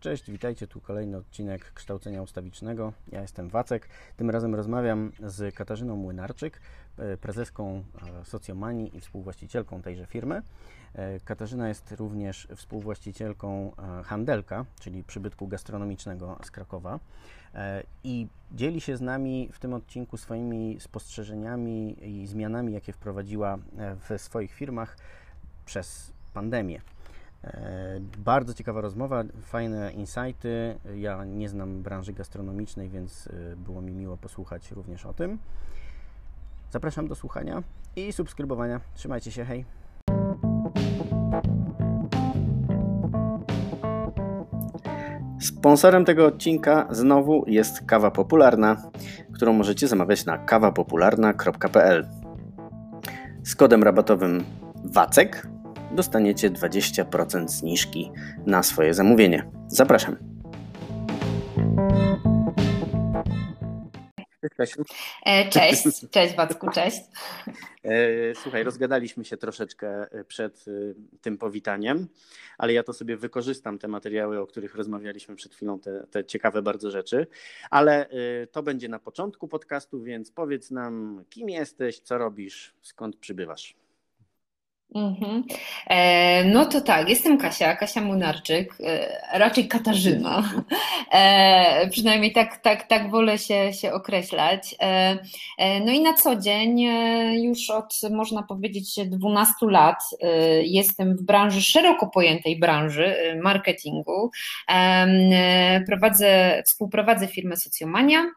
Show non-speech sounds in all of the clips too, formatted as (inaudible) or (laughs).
Cześć, witajcie. Tu kolejny odcinek kształcenia ustawicznego. Ja jestem Wacek. Tym razem rozmawiam z Katarzyną Młynarczyk, e, prezeską e, Socjomanii i współwłaścicielką tejże firmy. E, Katarzyna jest również współwłaścicielką Handelka, czyli przybytku gastronomicznego z Krakowa. I dzieli się z nami w tym odcinku swoimi spostrzeżeniami i zmianami, jakie wprowadziła w swoich firmach przez pandemię. E, bardzo ciekawa rozmowa, fajne insighty. Ja nie znam branży gastronomicznej, więc e, było mi miło posłuchać również o tym. Zapraszam do słuchania i subskrybowania. Trzymajcie się, hej! Sponsorem tego odcinka znowu jest kawa popularna, którą możecie zamawiać na kawapopularna.pl. Z kodem rabatowym WACEK dostaniecie 20% zniżki na swoje zamówienie. Zapraszam. Cześć, e, cześć, cześć Wacku, cześć. E, słuchaj, rozgadaliśmy się troszeczkę przed e, tym powitaniem, ale ja to sobie wykorzystam, te materiały, o których rozmawialiśmy przed chwilą, te, te ciekawe bardzo rzeczy, ale to będzie na początku podcastu, więc powiedz nam, kim jesteś, co robisz, skąd przybywasz. Mhm. E, no to tak, jestem Kasia, Kasia Munarczyk, e, raczej Katarzyna. E, przynajmniej tak, tak, tak wolę się, się określać. E, e, no i na co dzień, e, już od można powiedzieć 12 lat, jestem w branży, szeroko pojętej branży marketingu. Prowadzę, współprowadzę firmę Socjomania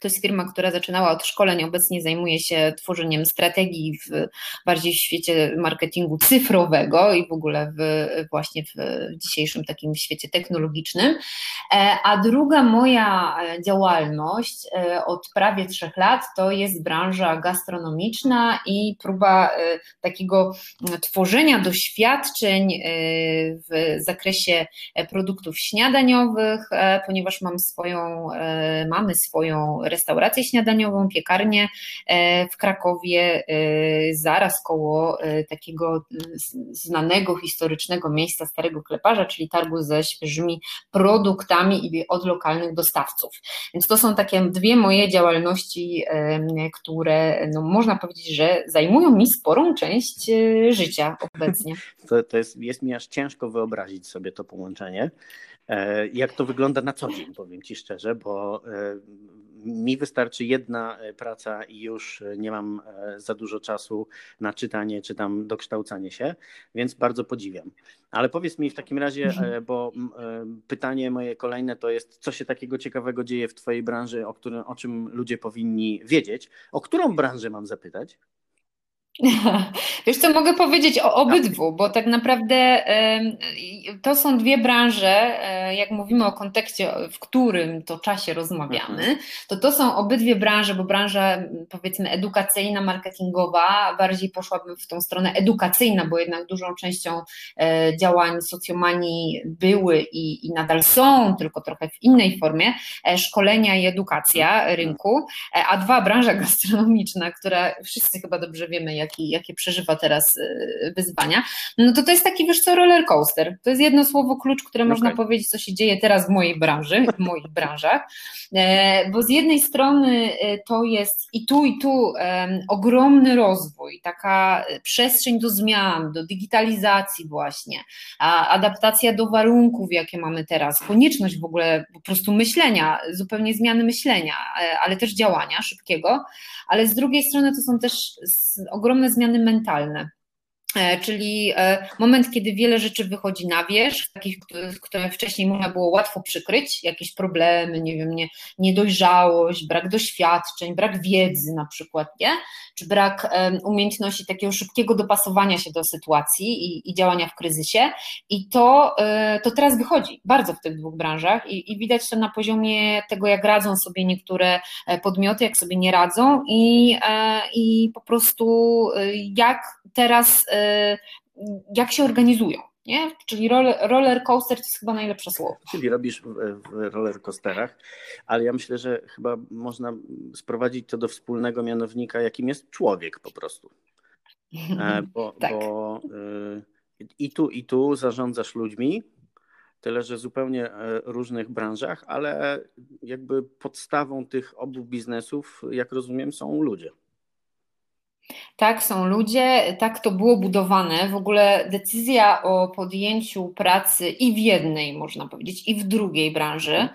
to jest firma, która zaczynała od szkoleń, obecnie zajmuje się tworzeniem strategii w bardziej w świecie marketingu (laughs) cyfrowego i w ogóle w, właśnie w dzisiejszym takim świecie technologicznym. E, a druga moja działalność e, od prawie trzech lat to jest branża gastronomiczna i próba e, takiego tworzenia doświadczeń w zakresie produktów śniadaniowych, ponieważ mam swoją, mamy swoją restaurację śniadaniową, piekarnię e, w Krakowie, e, zaraz koło e, takiego znanego historycznego miejsca Starego Kleparza, czyli targu ze świeżymi produktami i od lokalnych dostawców. Więc to są takie dwie moje działalności, które no, można powiedzieć, że zajmują mi sporą część życia obecnie. (laughs) To, to jest, jest mi aż ciężko wyobrazić sobie to połączenie. Jak to wygląda na co dzień, powiem Ci szczerze, bo mi wystarczy jedna e, praca i już e, nie mam e, za dużo czasu na czytanie czy tam dokształcanie się, więc bardzo podziwiam. Ale powiedz mi w takim razie, mhm. bo pytanie moje kolejne to jest, co się takiego ciekawego dzieje w Twojej branży, o, którym, o czym ludzie powinni wiedzieć. O którą branżę mam zapytać? (laughs) Wiesz co, mogę powiedzieć o obydwu, bo tak naprawdę to są dwie branże, e, jak mówimy o kontekście, w którym to czasie rozmawiamy, mhm. to to są obydwie branże, bo branża powiedzmy edukacyjna, marketingowa, bardziej poszłabym w tą stronę edukacyjna, bo jednak dużą częścią e, działań socjomanii były i, i nadal są, tylko trochę w innej formie, e, szkolenia i edukacja rynku, a dwa, branża gastronomiczna, która wszyscy chyba dobrze wiemy, jak jaki, jakie przeżywa teraz y, wyzwania, no to to jest taki, wiesz co, roller coaster. To jest jedno słowo klucz, które okay. można powiedzieć, co się dzieje teraz w mojej branży, w moich (laughs) branżach, e, bo z jednej strony e, to jest i tu, i tu ogromny rozwój, taka przestrzeń do zmian, do digitalizacji właśnie, adaptacja do warunków, jakie mamy teraz, konieczność w ogóle po prostu myślenia, zupełnie zmiany myślenia, e, ale też działania szybkiego, ale z drugiej strony to są też ogromne zmiany mentalne. E, czyli e, moment, kiedy wiele rzeczy wychodzi na wierzch, takich, które wcześniej można było łatwo przykryć, jakieś problemy, nie wiem, nie, niedojrzałość, brak doświadczeń, brak wiedzy na przykład, nie? czy brak umiejętności takiego szybkiego dopasowania się do sytuacji i, i działania w kryzysie. I to, e, to teraz wychodzi bardzo w tych dwóch branżach i, i widać to na poziomie tego, jak radzą sobie niektóre podmioty, jak sobie nie radzą i, i po prostu jak teraz jak się organizują. Nie? Czyli roller, coaster to jest chyba najlepsze słowo. Czyli robisz w, w roller coasterach, ale ja myślę, że chyba można sprowadzić to do wspólnego mianownika, jakim jest człowiek po prostu. E, (laughs) bo, tak. bo y, i tu, i tu zarządzasz ludźmi, tyle że zupełnie e, różnych branżach, ale jakby podstawą tych obu biznesów, jak rozumiem, są ludzie. Tak, są ludzie, tak to było budowane. W ogóle decyzja o podjęciu pracy i w jednej, można powiedzieć, i w drugiej branży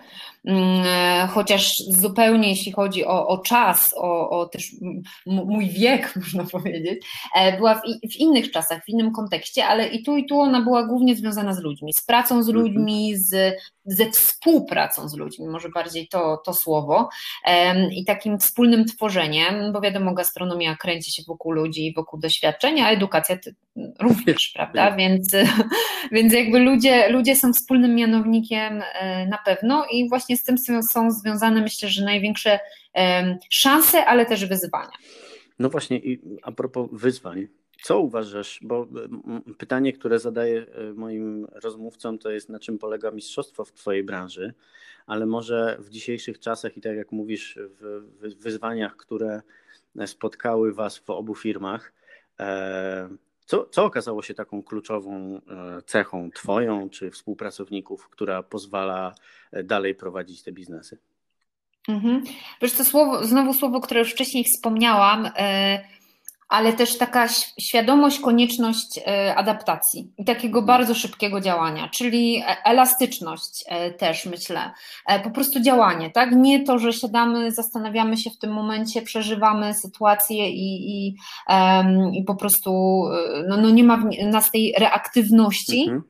chociaż zupełnie jeśli chodzi o, o czas, o, o też mój wiek, (laughs) można powiedzieć, e, była w, w, innych czasach, w innym kontekście, ale i tu, i tu ona była głównie związana z ludźmi, z pracą z mhm. ludźmi, z, ze współpracą z ludźmi, może bardziej to, to słowo, i takim wspólnym tworzeniem, bo wiadomo, gastronomia kręci się wokół ludzi, wokół doświadczenia, a edukacja również, (laughs) prawda? Więc, (laughs) więc jakby ludzie, ludzie są wspólnym mianownikiem e, na pewno i właśnie z tym są związane myślę, że największe szanse, ale też wyzwania. No właśnie, i a propos wyzwań, co uważasz? Bo pytanie, które zadaję e, moim rozmówcom, to jest na czym polega mistrzostwo w Twojej branży, ale może w dzisiejszych czasach i tak jak mówisz, w wyzwaniach, które spotkały Was w obu firmach, e, co, co okazało się taką kluczową e, cechą Twoją czy współpracowników, która pozwala e, dalej prowadzić te biznesy? Mhm. Wiesz, to słowo, znowu słowo, które już wcześniej wspomniałam, yy ale też taka świadomość, konieczność e, adaptacji i takiego mhm. bardzo szybkiego działania, czyli e, elastyczność e, też myślę, po prostu działanie, tak? Nie to, że siadamy, zastanawiamy się w tym momencie, przeżywamy sytuację i, i, i po prostu no, no nie ma w nas tej reaktywności. Mhm.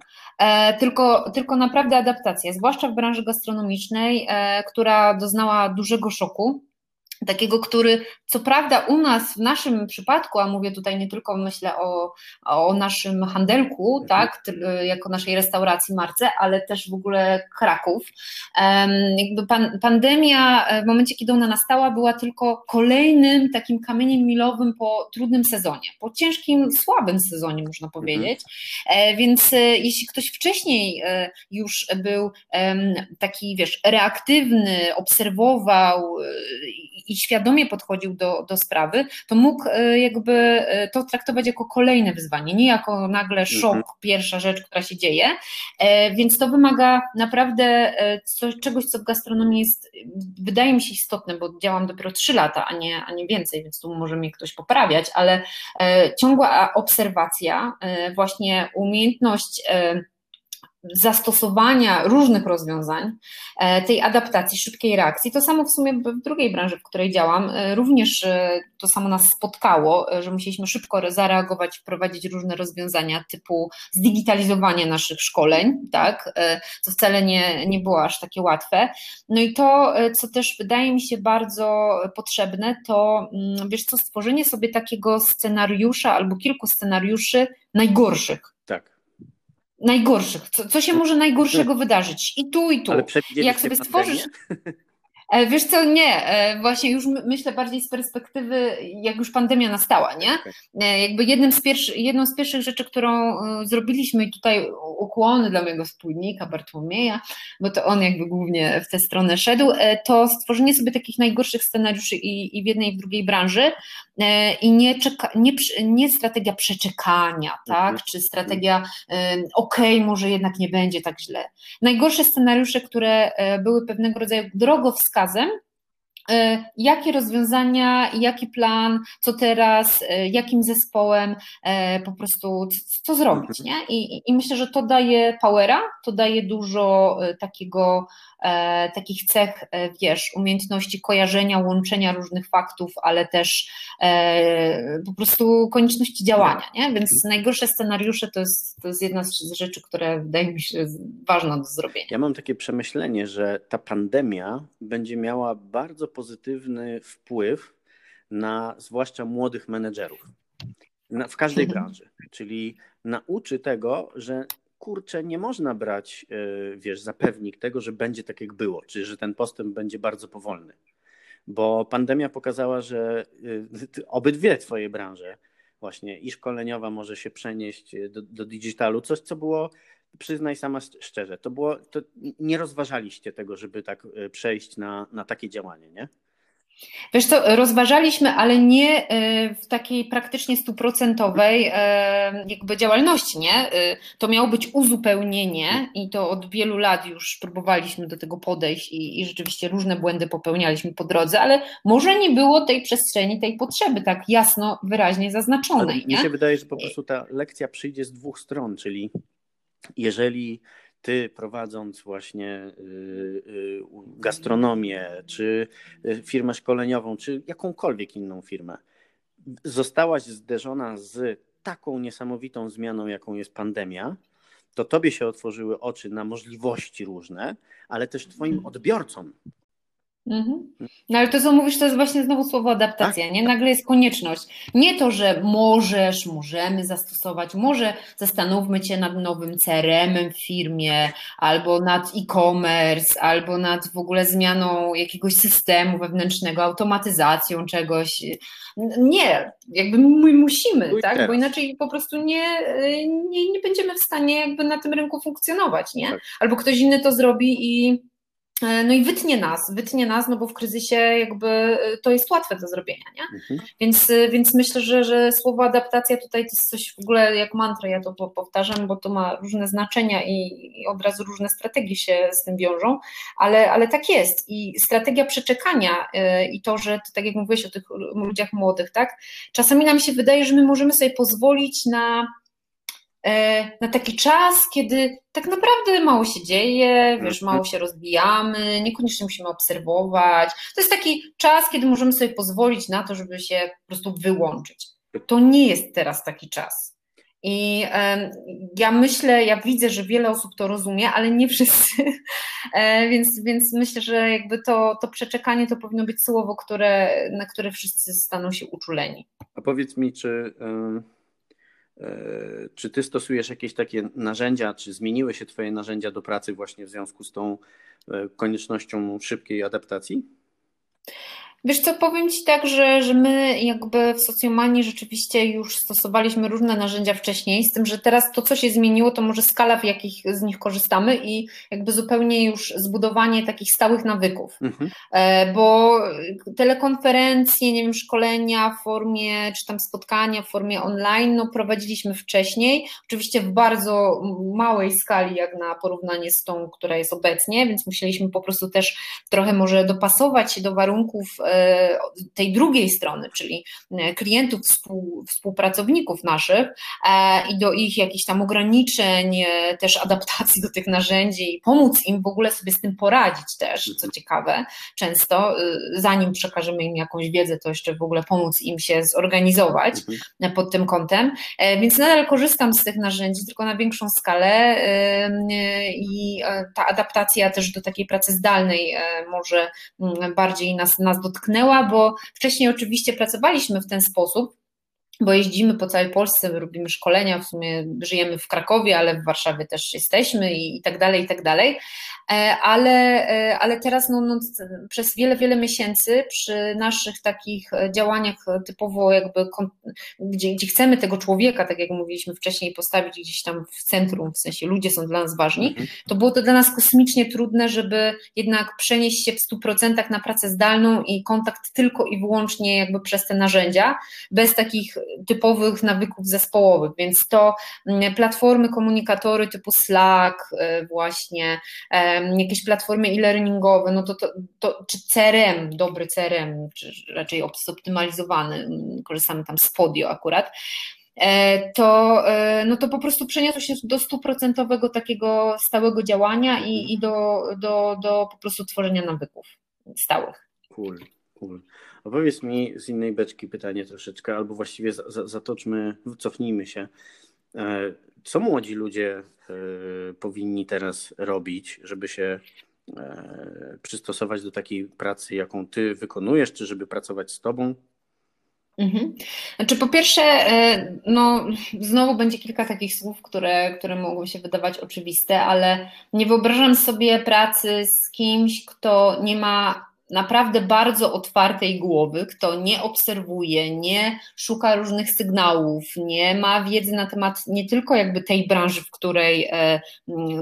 Tylko, tylko naprawdę adaptacja, zwłaszcza w branży gastronomicznej, która doznała dużego szoku takiego, który co prawda u nas w naszym przypadku, a mówię tutaj nie tylko myślę o, o naszym handelku, mhm. tak, jako naszej restauracji Marce, ale też w ogóle Kraków. Jakby pan, pandemia e, w momencie, kiedy ona nastała, była tylko kolejnym takim kamieniem milowym po trudnym sezonie, po ciężkim, słabym sezonie można mhm. powiedzieć, mhm. więc e, jeśli ktoś wcześniej już był taki, wiesz, reaktywny, obserwował i świadomie podchodził do, do sprawy, to mógł e, jakby e, to traktować jako kolejne wyzwanie, nie jako nagle szok, mhm. pierwsza rzecz, która się dzieje. E, więc to wymaga naprawdę coś, czegoś, co w gastronomii jest, wydaje mi się istotne, bo działam dopiero trzy lata, a nie, a nie więcej, więc tu może mnie ktoś poprawiać, ale ciągła obserwacja, właśnie umiejętność zastosowania różnych rozwiązań, e, tej adaptacji, szybkiej reakcji. To samo w sumie w drugiej branży, w której działam, e, również e, to samo nas spotkało, że musieliśmy szybko zareagować, wprowadzić różne rozwiązania typu zdigitalizowanie naszych szkoleń, tak, co wcale nie, nie było aż takie łatwe. No i to, co też wydaje mi się bardzo potrzebne, to mm, wiesz co, stworzenie sobie takiego scenariusza albo kilku scenariuszy najgorszych. Tak najgorszych. Co, co się może najgorszego wydarzyć? I tu, i tu. Ale Jak sobie stworzysz. E, wiesz co, nie, e, właśnie już myślę bardziej z perspektywy, jak już pandemia nastała, nie? E, jakby jednym z pierwszy, jedną z pierwszych rzeczy, którą zrobiliśmy i tutaj ukłony dla mojego wspólnika Bartłomieja, bo to on jakby głównie w tę stronę szedł, to stworzenie sobie takich najgorszych scenariuszy i, i w jednej i w drugiej branży i nie, czeka, nie, nie strategia przeczekania, tak? Mhm. Czy strategia okej, okay, może jednak nie będzie tak źle. Najgorsze scenariusze, które były pewnego rodzaju drogowskazem, e, jakie rozwiązania, jaki plan, co teraz, e, jakim zespołem e, po prostu co zrobić, nie? I, i myślę, że to daje powera, to daje dużo takiego e, takich cech, e, wiesz, umiejętności kojarzenia, łączenia różnych faktów, ale też e, po prostu konieczności działania, nie? Więc najgorsze scenariusze to jest, to jest jedna z rzeczy, które wydaje mi się ważna do zrobienia. Ja mam takie przemyślenie, że ta pandemia będzie miała bardzo pozytywny wpływ na zwłaszcza młodych menedżerów na, w każdej mhm. branży, czyli nauczy tego, że kurczę, nie można brać, e, wiesz, za pewnik tego, że będzie tak jak było, czy że ten postęp będzie bardzo powolny. Bo pandemia pokazała, że e, obydwie twoje branże, właśnie i szkoleniowa może się przenieść do, do digitalu, coś co było, przyznaj sama szczerze, to było, to nie rozważaliście tego, żeby tak e, przejść na, na takie działanie, nie? Wiesz co, rozważaliśmy, ale nie e, w takiej praktycznie stuprocentowej e, jakby działalności, nie? To miało być uzupełnienie i to od wielu lat już próbowaliśmy do tego podejść i, i rzeczywiście różne błędy popełnialiśmy po drodze, ale może nie było tej przestrzeni, tej potrzeby tak jasno, wyraźnie zaznaczonej, ale nie? Mi się wydaje, że po prostu ta lekcja przyjdzie z dwóch stron, czyli jeżeli ty prowadząc właśnie y, y, gastronomię, czy y, firmę szkoleniową, czy jakąkolwiek inną firmę, zostałaś zderzona z taką niesamowitą zmianą, jaką jest pandemia, to tobie się otworzyły oczy na możliwości różne, ale też twoim odbiorcom. Mhm. No ale to, co mówisz, to jest właśnie znowu słowo adaptacja, tak? nie? Nagle jest konieczność. Nie to, że możesz, możemy zastosować, może zastanówmy się nad nowym CRM-em w firmie, albo nad e-commerce, albo nad w ogóle zmianą jakiegoś systemu wewnętrznego, automatyzacją czegoś. Nie, jakby my musimy, tak? Bo inaczej po prostu nie, nie, nie będziemy w stanie jakby na tym rynku funkcjonować, nie? Tak. Albo ktoś inny to zrobi i no i wytnie nas, wytnie nas, no bo w kryzysie jakby e, to jest łatwe do zrobienia, nie? Mhm. Więc, e, więc myślę, że, że słowo adaptacja tutaj to jest coś w ogóle jak mantra, ja to powtarzam, bo to ma różne znaczenia i, i od razu różne strategie się z tym wiążą, ale, ale tak jest i strategia przeczekania i to, że to, tak jak mówiłeś o tych ludziach młodych, tak? Czasami nam się wydaje, że my możemy sobie pozwolić na E, na taki czas, kiedy tak naprawdę mało się dzieje, wiesz, mhm. mało się rozbijamy, niekoniecznie musimy obserwować. To jest taki czas, kiedy możemy sobie pozwolić na to, żeby się po prostu wyłączyć. To nie jest teraz taki czas. I e, ja myślę, ja widzę, że wiele osób to rozumie, ale nie wszyscy. (laughs) E, więc, więc myślę, że jakby to, to przeczekanie to powinno być słowo, które, na które wszyscy staną się uczuleni. A powiedz mi, czy. Y E, czy ty stosujesz jakieś takie narzędzia, czy zmieniły się Twoje narzędzia do pracy właśnie w związku z tą e, koniecznością szybkiej adaptacji? Wiesz co, powiem Ci tak, że, że my jakby w socjomanii rzeczywiście już stosowaliśmy różne narzędzia wcześniej, z tym, że teraz to, co się zmieniło, to może skala, w jakich z nich korzystamy i jakby zupełnie już zbudowanie takich stałych nawyków. Mhm. E, bo telekonferencje, nie wiem, szkolenia w formie, czy tam spotkania w formie online, no prowadziliśmy wcześniej, oczywiście w bardzo małej skali, jak na porównanie z tą, która jest obecnie, więc musieliśmy po prostu też trochę może dopasować się do warunków e, tej drugiej strony, czyli e, klientów, współ, współpracowników naszych e, i do ich jakichś tam ograniczeń, też adaptacji do tych narzędzi i pomóc im w ogóle sobie z tym poradzić też, co ciekawe, często zanim przekażemy im jakąś wiedzę, to jeszcze w ogóle pomóc im się zorganizować mhm. pod tym kątem, więc nadal korzystam z tych narzędzi, tylko na większą skalę i ta adaptacja też do takiej pracy zdalnej może mm, bardziej nas, nas dotknęła, dotknęła, bo wcześniej oczywiście pracowaliśmy w ten sposób, bo jeździmy po całej Polsce, robimy szkolenia, w sumie żyjemy w Krakowie, ale w Warszawie też jesteśmy i, i tak dalej, i tak dalej. E, ale, e, ale teraz no, no, przez wiele, wiele miesięcy przy naszych takich działaniach typowo jakby, gdzie, gdzie chcemy tego człowieka, tak jak mówiliśmy wcześniej, postawić gdzieś tam w centrum, w sensie ludzie są dla nas ważni, mhm. to było to dla nas kosmicznie trudne, żeby jednak przenieść się w 100% na pracę zdalną i kontakt tylko i wyłącznie jakby przez te narzędzia, bez takich typowych nawyków zespołowych, więc to mm, platformy, komunikatory typu Slack e, właśnie, jakieś platformy e-learningowe, no to, to, to czy CRM, dobry CRM, czy raczej zoptymalizowany, mm, korzystamy tam z Podio akurat, e, to, e, no to po prostu przeniosło się do stuprocentowego takiego stałego działania i, i do, do, do po prostu tworzenia nawyków stałych. Cool, cool. Opowiedz mi z innej beczki pytanie troszeczkę, albo właściwie zatoczmy, cofnijmy się. E, co młodzi ludzie e, powinni teraz robić, żeby się e, przystosować do takiej pracy, jaką ty wykonujesz, czy żeby pracować z tobą? Mhm. Znaczy, po pierwsze, no, znowu będzie kilka takich słów, które, które mogą się wydawać oczywiste, ale nie wyobrażam sobie pracy z kimś, kto nie ma naprawdę bardzo otwartej głowy, kto nie obserwuje, nie szuka różnych sygnałów, nie ma wiedzy na temat nie tylko jakby tej branży, w której, e,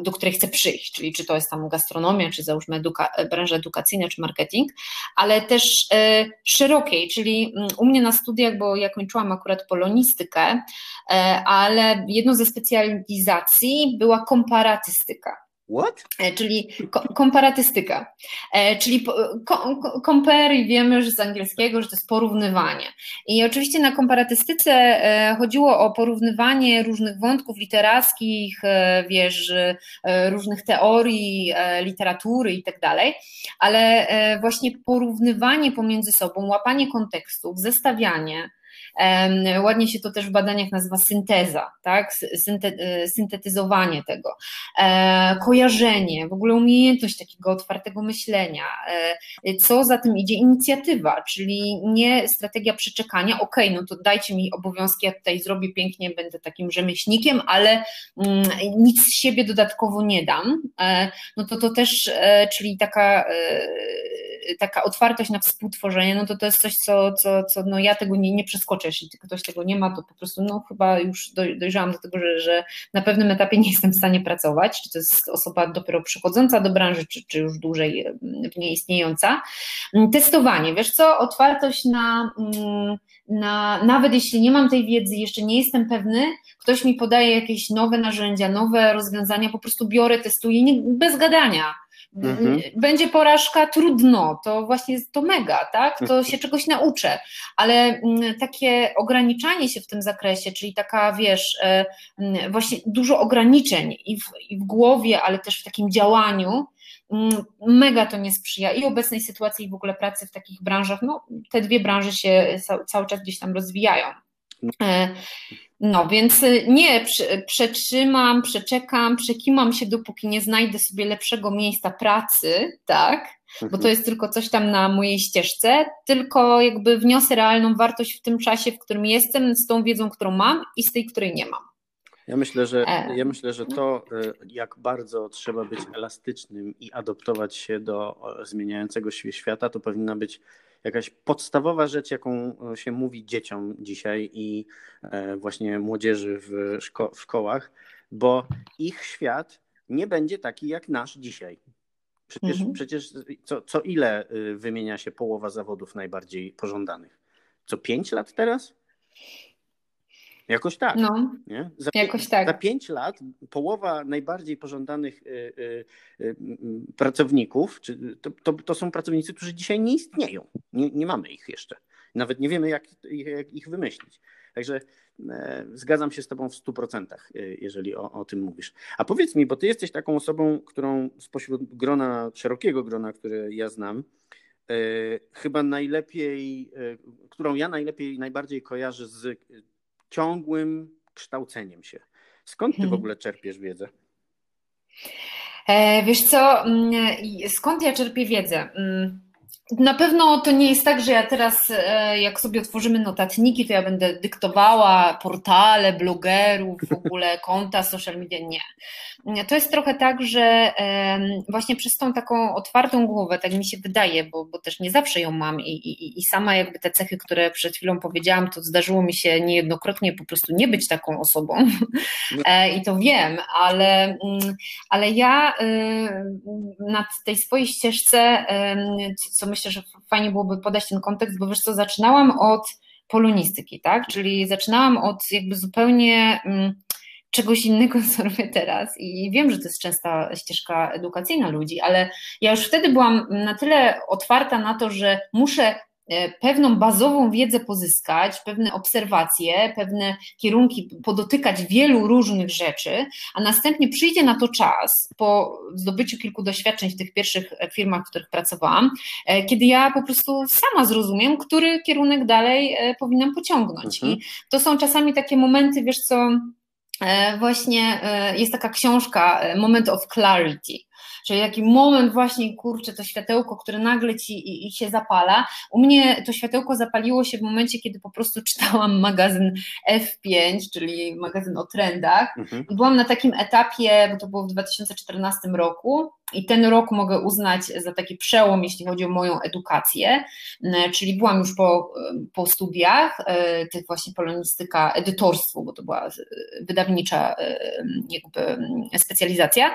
do której chce przyjść, czyli czy to jest tam gastronomia, czy załóżmy eduka branża edukacyjna, czy marketing, ale też e, szerokiej, czyli u mnie na studiach, bo ja kończyłam akurat polonistykę, e, ale jedną ze specjalizacji była komparatystyka. What? E, czyli komparatystyka. E, czyli compare wiemy że z angielskiego, że to jest porównywanie. I oczywiście na komparatystyce e, chodziło o porównywanie różnych wątków literackich, wiesz, różnych teorii, literatury i tak dalej, ale właśnie porównywanie pomiędzy sobą, łapanie kontekstów, zestawianie, Ładnie się to też w badaniach nazywa synteza, tak? E, syntetyzowanie tego, e, kojarzenie, w ogóle umiejętność takiego otwartego myślenia. E, co za tym idzie? Inicjatywa, czyli nie strategia przeczekania, ok, no to dajcie mi obowiązki, ja tutaj zrobię pięknie, będę takim rzemieślnikiem, ale mm, nic z siebie dodatkowo nie dam. No to to też, czyli taka taka otwartość na współtworzenie, no to to jest coś, co, co, co no ja tego nie, nie przeskoczę, jeśli ktoś tego nie ma, to po prostu no chyba już dojrzałam do tego, że, że na pewnym etapie nie jestem w stanie pracować, czy to jest osoba dopiero przychodząca do branży, czy, czy już dłużej w niej istniejąca. Mm, testowanie, wiesz co, otwartość na, mm, na, nawet jeśli nie mam tej wiedzy, jeszcze nie jestem pewny, ktoś mi podaje jakieś nowe narzędzia, nowe rozwiązania, po prostu biorę, testuję, nie, bez gadania. Mhm. Będzie porażka, trudno, to właśnie jest to mega, tak? To mhm. się czegoś nauczę, ale mm, takie ograniczanie się w tym zakresie, czyli taka, wiesz, e, mm, właśnie dużo ograniczeń i w, i w głowie, ale też w takim działaniu, mm, mega to nie sprzyja i obecnej sytuacji i w ogóle pracy w takich branżach, no te dwie branże się cały czas gdzieś tam rozwijają. No. Więc y, nie, przetrzymam, przeczekam, przekimam się, dopóki nie znajdę sobie lepszego miejsca pracy, tak? Bo to mhm. jest tylko coś tam na mojej ścieżce, tylko jakby wniosę realną wartość w tym czasie, w którym jestem, z tą wiedzą, którą mam i z tej, której nie mam. Ja myślę, że, e. ja myślę, że to, y, jak bardzo trzeba być elastycznym i adoptować się do zmieniającego się świata, to powinna być jakaś podstawowa rzecz, jaką e, się mówi dzieciom dzisiaj i e, właśnie młodzieży w, szko w szkołach, bo ich świat nie będzie taki jak nasz dzisiaj. Przecież, mhm. przecież co, co ile y, wymienia się połowa zawodów najbardziej pożądanych? Co pięć lat teraz? Jakoś tak. No, nie? Za, jakoś tak. Za pięć lat połowa najbardziej pożądanych y, y, y, pracowników, czy, to, to, to, są pracownicy, którzy dzisiaj nie istnieją. Nie, nie mamy ich jeszcze. Nawet nie wiemy, jak, jak ich wymyślić. Także e, zgadzam się z Tobą w 100%, e, jeżeli o, o tym mówisz. A powiedz mi, bo Ty jesteś taką osobą, którą spośród grona, szerokiego grona, które ja znam, e, chyba najlepiej, którą ja najlepiej, najbardziej kojarzę z ciągłym kształceniem się. Skąd ty w mhm. ogóle czerpiesz wiedzę? E, wiesz co, mm, skąd ja czerpię wiedzę? Na pewno to nie jest tak, że ja teraz, e, jak sobie otworzymy notatniki, to ja będę dyktowała portale, blogerów, w ogóle (laughs) konta social media. Nie. To jest trochę tak, że właśnie przez tą taką otwartą głowę, tak mi się wydaje, bo, bo też nie zawsze ją mam i, i, i sama jakby te cechy, które przed chwilą powiedziałam, to zdarzyło mi się niejednokrotnie po prostu nie być taką osobą e, i to wiem, ale, mm, ale ja y, na tej swojej ścieżce, co myślę, myślę, że fajnie byłoby podać ten kontekst, bo wiesz co, zaczynałam od polonistyki, tak? Czyli zaczynałam od jakby zupełnie mm, czegoś innego, (laughs) co robię teraz. I wiem, że to jest częsta ścieżka edukacyjna ludzi, ale ja już wtedy byłam na tyle otwarta na to, że muszę pewną bazową wiedzę pozyskać, pewne obserwacje, pewne kierunki, podotykać wielu różnych rzeczy, a następnie przyjdzie na to czas po zdobyciu kilku doświadczeń w tych pierwszych firmach, w których pracowałam, e, kiedy ja po prostu sama zrozumiem, który kierunek dalej e, powinnam pociągnąć. Mhm. I to są czasami takie momenty, wiesz co, właśnie jest taka książka Moment of Clarity Czyli taki moment właśnie, kurczę, to światełko, które nagle ci i, i się zapala. U mnie to światełko zapaliło się w momencie, kiedy po prostu (laughs) czytałam magazyn F5, czyli magazyn o trendach. Mhm. I byłam na takim etapie, bo to było w 2014 roku, i ten rok mogę uznać za taki przełom, jeśli chodzi o moją edukację, czyli byłam już po, po studiach, e, tych właśnie polonistyka, edytorstwo, bo to była wydawnicza e, jakby specjalizacja.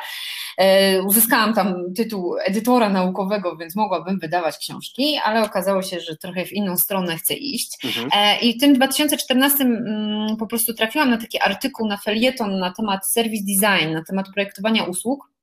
E, uzyskałam tam tytuł edytora naukowego, więc mogłabym wydawać książki, ale okazało się, że trochę w inną stronę chcę iść. Mhm. I w tym 2014 mm, po prostu trafiłam na taki artykuł na felieton na temat service design, na temat projektowania usług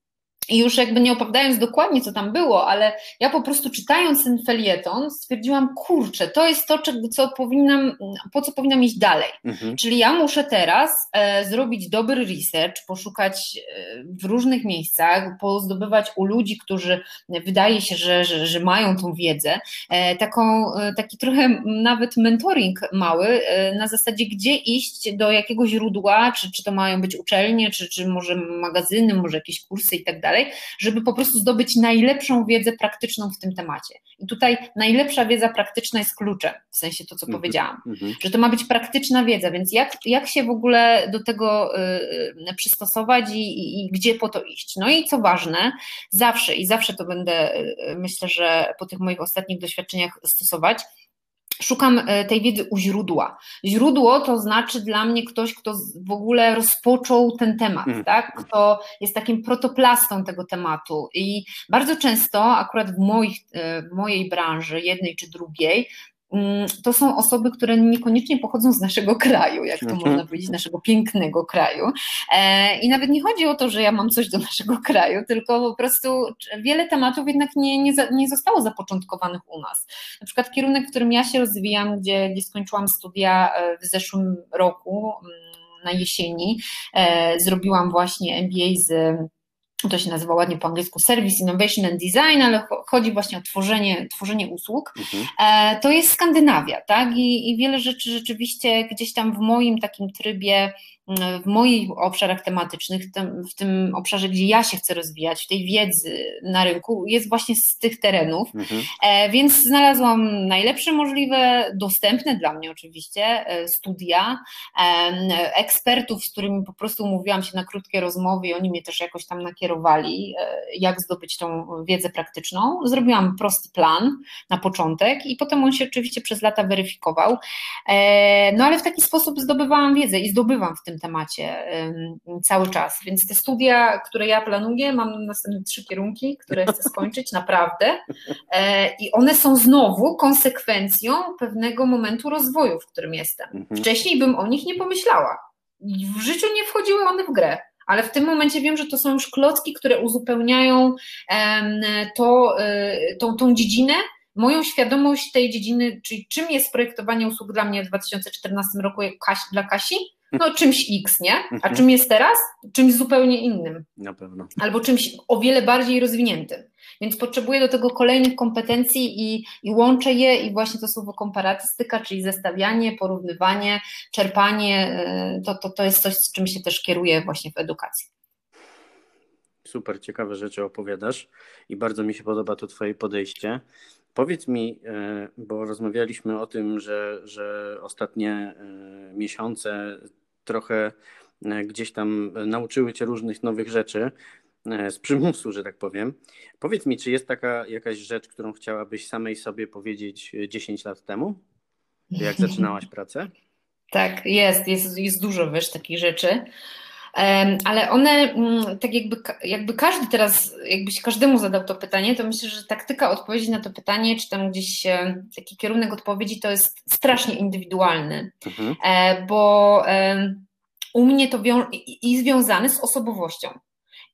i już jakby nie opowiadając dokładnie, co tam było, ale ja po prostu czytając ten felieton stwierdziłam, kurczę, to jest to, co powinnam, po co powinnam iść dalej. Mhm. Czyli ja muszę teraz e, zrobić dobry research, poszukać e, w różnych miejscach, pozdobywać u ludzi, którzy wydaje się, że, że, że mają tą wiedzę, e, taką, e, taki trochę nawet mentoring mały, e, na zasadzie, gdzie iść, do jakiego źródła, czy, czy to mają być uczelnie, czy, czy może magazyny, może jakieś kursy i tak dalej dalej, żeby po prostu zdobyć najlepszą wiedzę praktyczną w tym temacie. I tutaj najlepsza wiedza praktyczna jest kluczem, w sensie to, co mm -hmm. powiedziałam, mm -hmm. że to ma być praktyczna wiedza, więc jak, jak się w ogóle do tego y, przystosować i, i, i gdzie po to iść? No i co ważne, zawsze i zawsze to będę, y, myślę, że po tych moich ostatnich doświadczeniach stosować, szukam e, tej wiedzy u źródła. Źródło to znaczy dla mnie ktoś, kto w ogóle rozpoczął ten temat, mm. tak? kto jest takim protoplastą tego tematu. I bardzo często, akurat w, moich, e, w mojej branży, jednej czy drugiej, to są osoby, które niekoniecznie pochodzą z naszego kraju, jak to mhm. można powiedzieć, naszego pięknego kraju. E, I nawet nie chodzi o to, że ja mam coś do naszego (laughs) kraju, tylko po prostu wiele tematów jednak nie, nie, nie zostało zapoczątkowanych u nas. Na przykład kierunek, w którym ja się rozwijam, gdzie, gdzie skończyłam studia e, w zeszłym roku, mm, na jesieni, e, zrobiłam właśnie MBA z to się nazywa ładnie po angielsku Service Innovation and Design, ale chodzi właśnie o tworzenie, tworzenie usług, mhm. E, to jest Skandynawia, tak? I, I wiele rzeczy rzeczywiście gdzieś tam w moim takim trybie w moich obszarach tematycznych, w tym obszarze, gdzie ja się chcę rozwijać, w tej wiedzy na rynku, jest właśnie z tych terenów. Mhm. E, więc znalazłam najlepsze możliwe, dostępne dla mnie oczywiście e, studia, e, ekspertów, z którymi po prostu umówiłam się na krótkie rozmowy i oni mnie też jakoś tam nakierowali, jak zdobyć tą wiedzę praktyczną. Zrobiłam prosty plan na początek i potem on się oczywiście przez lata weryfikował. No ale w taki sposób zdobywałam wiedzę i zdobywam w tym tym temacie cały czas. Więc te studia, które ja planuję, mam następne trzy kierunki, które chcę skończyć (laughs) naprawdę. E, I one są znowu konsekwencją pewnego momentu rozwoju, w którym jestem. Mhm. Wcześniej bym o nich nie pomyślała. W życiu nie wchodziły one w grę ale w tym momencie wiem, że to są już klocki, które uzupełniają to, e, tą, tą dziedzinę, moją świadomość tej dziedziny, czyli czym jest projektowanie usług dla mnie w 2014 roku dla Kasi, no czymś X, nie? A mhm. czym jest teraz? Czymś zupełnie innym. Na pewno. Albo czymś o wiele bardziej rozwiniętym. Więc potrzebuję do tego kolejnych kompetencji i, i łączę je i właśnie to słowo komparatystyka, czyli zestawianie, porównywanie, czerpanie, y, to, to, to jest coś, z czym się też kieruję właśnie w edukacji. Super, ciekawe rzeczy opowiadasz i bardzo mi się podoba to Twoje podejście. Powiedz mi, y, bo rozmawialiśmy o tym, że, że ostatnie y, miesiące trochę e, gdzieś tam nauczyły cię różnych nowych rzeczy e, z przymusu, że tak powiem. Powiedz mi, czy jest taka jakaś rzecz, którą chciałabyś samej sobie powiedzieć 10 lat temu, jak zaczynałaś pracę? (laughs) Tak, jest, jest, jest dużo, wiesz, takich rzeczy. Ale one, mm, tak jakby, jakby każdy teraz, jakbyś każdemu zadał to pytanie, to myślę, że taktyka odpowiedzi na to pytanie, czy tam gdzieś taki kierunek odpowiedzi, to jest strasznie indywidualny, mhm. E, bo u mnie to i związany z osobowością.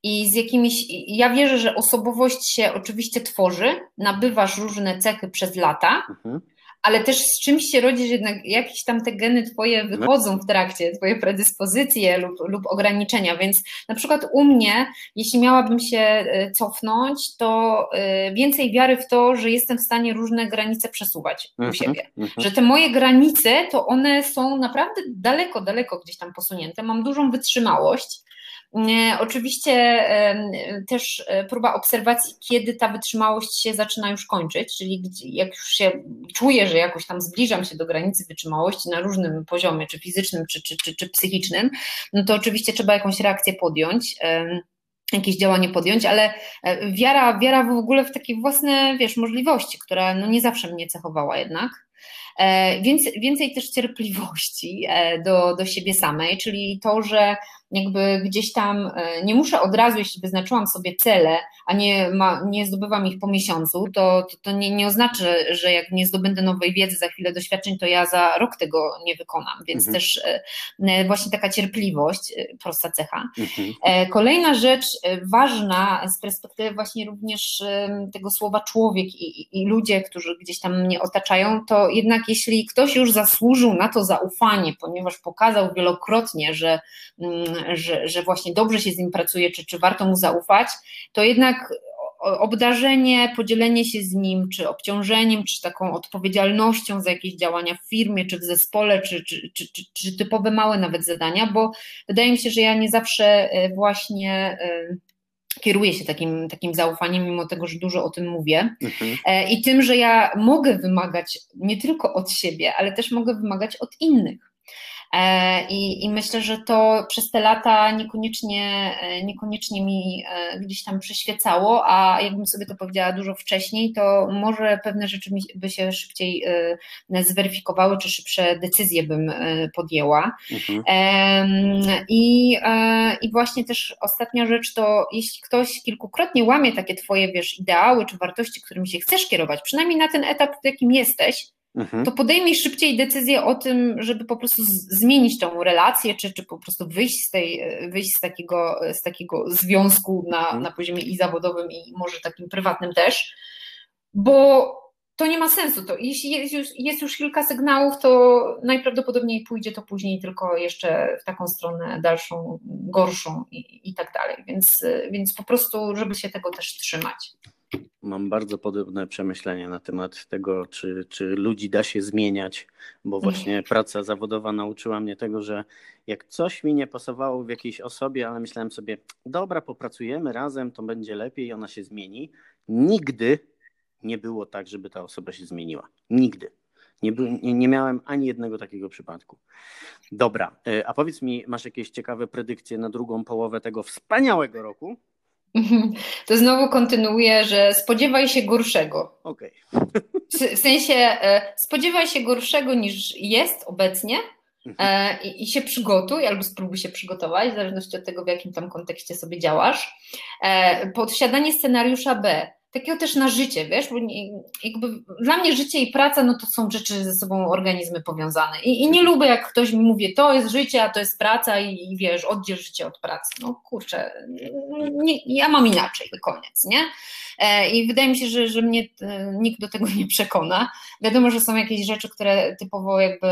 I z jakimiś, ja wierzę, że osobowość się oczywiście tworzy, nabywasz różne cechy przez lata, mhm ale też z czymś się rodzi, że jednak jakieś tam te geny twoje wychodzą w trakcie, twoje predyspozycje lub, lub ograniczenia, więc na przykład u mnie, jeśli miałabym się e, cofnąć, to e, więcej wiary w to, że jestem w stanie różne granice przesuwać u mhm, siebie, mhm. że te moje granice, to one są naprawdę daleko, daleko gdzieś tam posunięte, mam dużą wytrzymałość, Oczywiście też próba obserwacji, kiedy ta wytrzymałość się zaczyna już kończyć, czyli jak już się czuję, że jakoś tam zbliżam się do granicy wytrzymałości na różnym poziomie, czy fizycznym, czy, czy, czy, czy psychicznym, no to oczywiście trzeba jakąś reakcję podjąć jakieś działanie podjąć, ale e, wiara, wiara w ogóle w takie własne, wiesz, możliwości, która no nie zawsze mnie cechowała jednak. E, więc więcej też cierpliwości e, do, do siebie samej, czyli to, że jakby gdzieś tam e, nie muszę od razu, jeśli wyznaczyłam sobie cele, a nie, ma, nie zdobywam ich po miesiącu, to, to, to nie, nie oznacza, że jak nie zdobędę nowej wiedzy, za chwilę doświadczeń, to ja za rok tego nie wykonam. Więc mhm. też właśnie taka cierpliwość, prosta cecha. Mhm. Kolejna rzecz ważna z perspektywy właśnie również tego słowa człowiek i, i, i ludzie, którzy gdzieś tam mnie otaczają, to jednak jeśli ktoś już zasłużył na to zaufanie, ponieważ pokazał wielokrotnie, że, mm, że, że właśnie dobrze się z nim pracuje, czy, czy warto mu zaufać, to jednak obdarzenie, podzielenie się z nim, czy obciążeniem, czy taką odpowiedzialnością za jakieś działania w firmie, czy w zespole, czy, czy, czy, czy, typowe małe nawet zadania, bo wydaje mi się, że ja nie zawsze e, właśnie e, kieruję się takim, takim zaufaniem, mimo tego, że dużo o tym mówię. Mhm. E, I tym, że ja mogę wymagać nie tylko od siebie, ale też mogę wymagać od innych. E, I, I, myślę, że to przez te lata niekoniecznie, e, niekoniecznie mi e, gdzieś tam przyświecało, a jakbym sobie to powiedziała dużo wcześniej, to może pewne rzeczy by się szybciej zweryfikowały, czy szybsze decyzje bym podjęła. Mhm. I, I właśnie też ostatnia rzecz to, jeśli ktoś kilkukrotnie łamie takie twoje, wiesz, ideały czy wartości, którymi się chcesz kierować, przynajmniej na ten etap, w jakim jesteś, mhm. to podejmij szybciej decyzję o tym, żeby po prostu zmienić tą relację, czy, czy po prostu wyjść z, tej, wyjść z, takiego, z takiego związku na, mhm. na poziomie i zawodowym, i może takim prywatnym też, bo to nie ma sensu. To, jeśli jest już, jest już kilka sygnałów, to najprawdopodobniej pójdzie to później tylko jeszcze w taką stronę dalszą, gorszą i, i tak dalej. Więc, więc po prostu, żeby się tego też trzymać. Mam bardzo podobne przemyślenia na temat tego, czy, czy ludzi da się zmieniać, bo właśnie praca zawodowa nauczyła mnie tego, że jak coś mi nie pasowało w jakiejś osobie, ale myślałem sobie, dobra, popracujemy razem, to będzie lepiej, ona się zmieni. Nigdy nie było tak, żeby ta osoba się zmieniła. Nigdy. Nie, nie, nie, miałem ani jednego takiego przypadku. Dobra, e, a powiedz mi, masz jakieś ciekawe predykcje na drugą połowę tego wspaniałego roku? (laughs) To znowu kontynuuję, że spodziewaj się gorszego. Okay. W sensie e, spodziewaj się gorszego niż jest obecnie mhm. e, i, i się przygotuj, albo spróbuj się przygotować, w zależności od tego, w jakim tam kontekście sobie działasz. E, podsiadanie scenariusza B takiego też na życie, wiesz, bo nie, jakby dla mnie życie i praca, no to są rzeczy ze sobą organizmy powiązane I, i nie lubię, jak ktoś mi mówi, to jest życie, a to jest praca i, i wiesz, oddziel życie od pracy, no kurczę, nie, ja mam inaczej, koniec, nie? E, I wydaje mi się, że, że mnie e, nikt do tego nie przekona. Wiadomo, że są jakieś rzeczy, które typowo jakby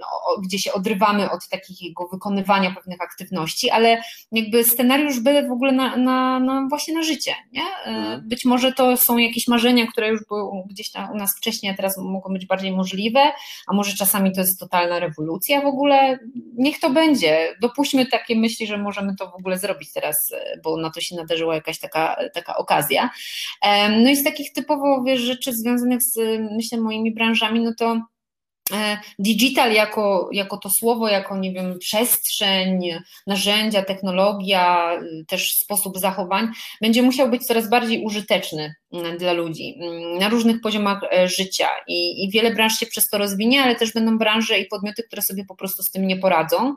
no, gdzie się odrywamy od takiego wykonywania pewnych aktywności, ale jakby scenariusz by w ogóle na, na, na właśnie na życie, nie? E, mhm. Być może to są jakieś marzenia, które już były gdzieś tam u nas wcześniej, a teraz mogą być bardziej możliwe, a może czasami to jest totalna rewolucja w ogóle. Niech to będzie. Dopuśćmy takie myśli, że możemy to w ogóle zrobić teraz, bo na to się nadarzyła jakaś taka, taka okazja. No i z takich typowo wiesz, rzeczy związanych z, myślę, moimi branżami, no to e, Digital jako, jako to słowo, jako nie wiem, przestrzeń, narzędzia, technologia, też sposób zachowań, będzie musiał być coraz bardziej użyteczny dla ludzi mm, na różnych poziomach e, życia I, i wiele branż się przez to rozwinie, ale też będą branże i podmioty, które sobie po prostu z tym nie poradzą.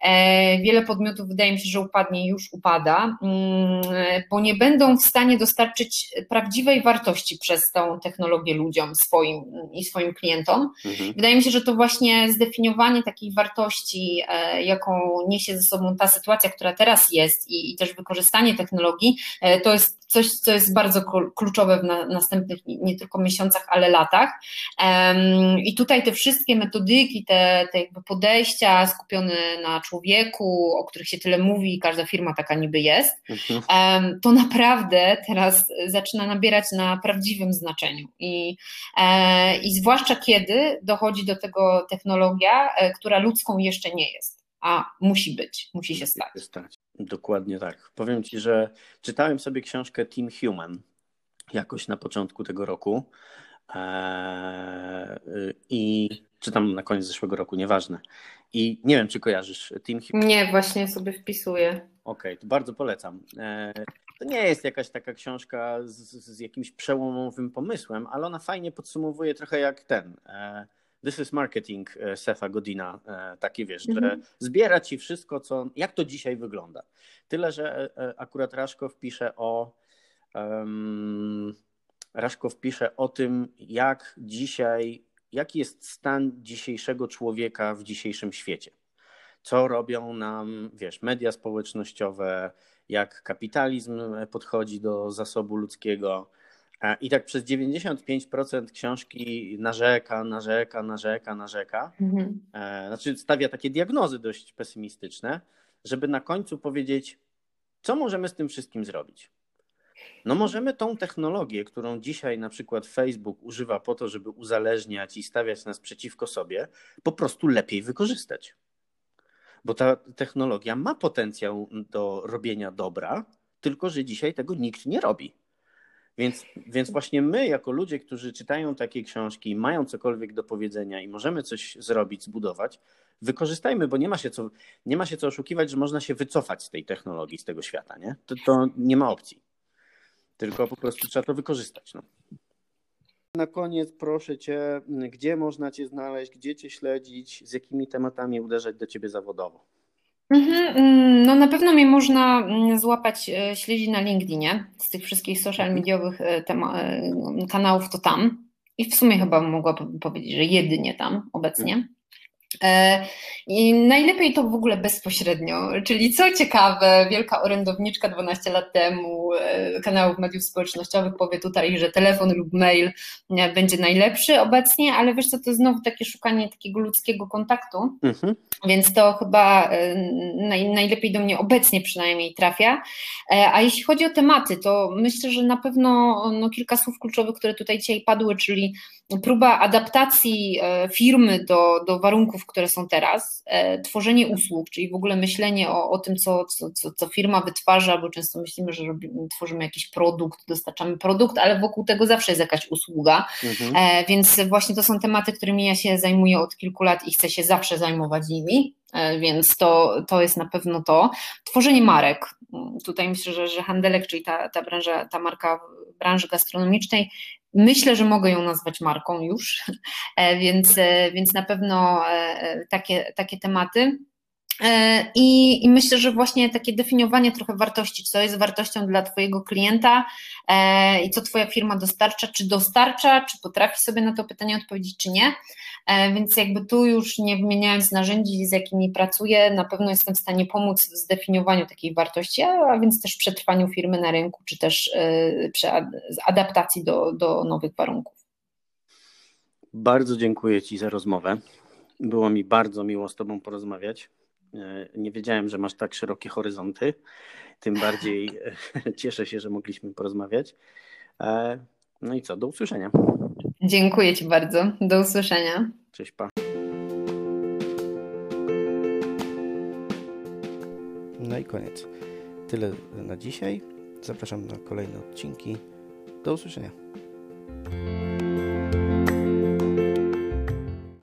E, wiele podmiotów wydaje mi się, że upadnie, już upada, mm, bo nie będą w stanie dostarczyć prawdziwej wartości przez tą technologię ludziom swoim i swoim klientom. Mhm. Wydaje mi się, że to właśnie zdefiniowanie takiej wartości, e, jaką niesie ze sobą ta sytuacja, która teraz jest i, i też wykorzystanie technologii, e, to jest coś, co jest bardzo kluczowe w na, następnych nie tylko miesiącach, ale latach. I tutaj te wszystkie metodyki, te, te jakby podejścia skupione na człowieku, o których się tyle mówi, każda firma taka niby jest, mhm. to naprawdę teraz zaczyna nabierać na prawdziwym znaczeniu. I, e, I zwłaszcza kiedy dochodzi do tego technologia, e, która ludzką jeszcze nie jest a musi być, musi się stać. Dokładnie tak. Powiem Ci, że czytałem sobie książkę Team Human jakoś na początku tego roku eee, i czytam na koniec zeszłego roku, nieważne. I nie wiem, czy kojarzysz Team Human. Nie, właśnie sobie wpisuję. Okej, okay, to bardzo polecam. Eee, to nie jest jakaś taka książka z, z, jakimś przełomowym pomysłem, ale ona fajnie podsumowuje trochę jak ten. Eee, This is marketing e, Sefa Godina, e, takie wiesz, że mhm. zbiera ci wszystko, co, jak to dzisiaj wygląda. Tyle, że e, akurat Raszkow pisze o Raszkow pisze o tym, jak dzisiaj, jaki jest stan dzisiejszego człowieka w dzisiejszym świecie. Co robią nam, wiesz, media społecznościowe, jak kapitalizm podchodzi do zasobu ludzkiego, i tak przez 95% książki narzeka, narzeka, narzeka, narzeka. Mhm. E, znaczy stawia takie diagnozy dość pesymistyczne, żeby na końcu powiedzieć, co możemy z tym wszystkim zrobić. No możemy tą technologię, którą dzisiaj na przykład Facebook używa po to, żeby uzależniać i stawiać nas przeciwko sobie, po prostu lepiej wykorzystać. Bo ta technologia ma potencjał do robienia dobra, tylko że dzisiaj tego nikt nie robi. Więc, więc właśnie my, jako ludzie, którzy czytają takie książki, mają cokolwiek do powiedzenia i możemy coś zrobić, zbudować, wykorzystajmy, bo nie ma się co, nie ma się co oszukiwać, że można się wycofać z tej technologii, z tego świata. Nie? To, to nie ma opcji. Tylko po prostu trzeba to wykorzystać. No. Na koniec proszę Cię, gdzie można Cię znaleźć, gdzie Cię śledzić, z jakimi tematami uderzać do Ciebie zawodowo? Mhm, mm, no na pewno mnie można mm, złapać, e, śledzić na LinkedInie z tych wszystkich social mhm. mediowych e, e, kanałów to tam. I w sumie chyba mogłabym powiedzieć, że jedynie tam obecnie. E, I najlepiej to w ogóle bezpośrednio, czyli co ciekawe, wielka orędowniczka 12 lat temu e, kanałów mediów społecznościowych powie tutaj, że telefon lub mail będzie najlepszy obecnie, ale wiesz co, to znowu takie szukanie takiego ludzkiego kontaktu, mhm. więc to chyba e, naj, najlepiej do mnie obecnie przynajmniej trafia. A jeśli chodzi o tematy, to myślę, że na pewno no, kilka słów kluczowych, które tutaj dzisiaj padły, czyli próba adaptacji firmy do, do warunków które są teraz, e, tworzenie usług, czyli w ogóle myślenie o, o tym, co, co, co, firma wytwarza, bo często myślimy, że robimy, tworzymy jakiś produkt, dostarczamy produkt, ale wokół tego zawsze jest jakaś usługa, mhm. e, więc właśnie to są tematy, którymi ja się zajmuję od kilku lat i chcę się zawsze zajmować nimi. E, więc to, to jest na pewno to. Tworzenie marek. Tutaj myślę, że, że handelek, czyli ta, ta branża, ta marka branży gastronomicznej Myślę, że mogę ją nazwać marką już, (laughs) e, więc, e, więc na pewno e, takie, takie tematy. I, I, myślę, że właśnie takie definiowanie trochę wartości, co jest wartością dla Twojego klienta i co Twoja firma dostarcza, czy dostarcza, czy potrafi sobie na to pytanie odpowiedzieć, czy nie. E, więc jakby tu już nie wymieniając narzędzi, z jakimi pracuję, na pewno jestem w stanie pomóc w zdefiniowaniu takiej wartości, a więc też przetrwaniu firmy na rynku, czy też e, przy adaptacji do, do nowych warunków. Bardzo dziękuję Ci za rozmowę. Było mi bardzo miło z Tobą porozmawiać. E, nie wiedziałem, że masz tak szerokie horyzonty. Tym bardziej (laughs) cieszę się, że mogliśmy porozmawiać. No i co, do usłyszenia. Dziękuję Ci bardzo. Do usłyszenia. Cześć, pa. No i koniec. Tyle na dzisiaj. Zapraszam na kolejne odcinki. Do usłyszenia.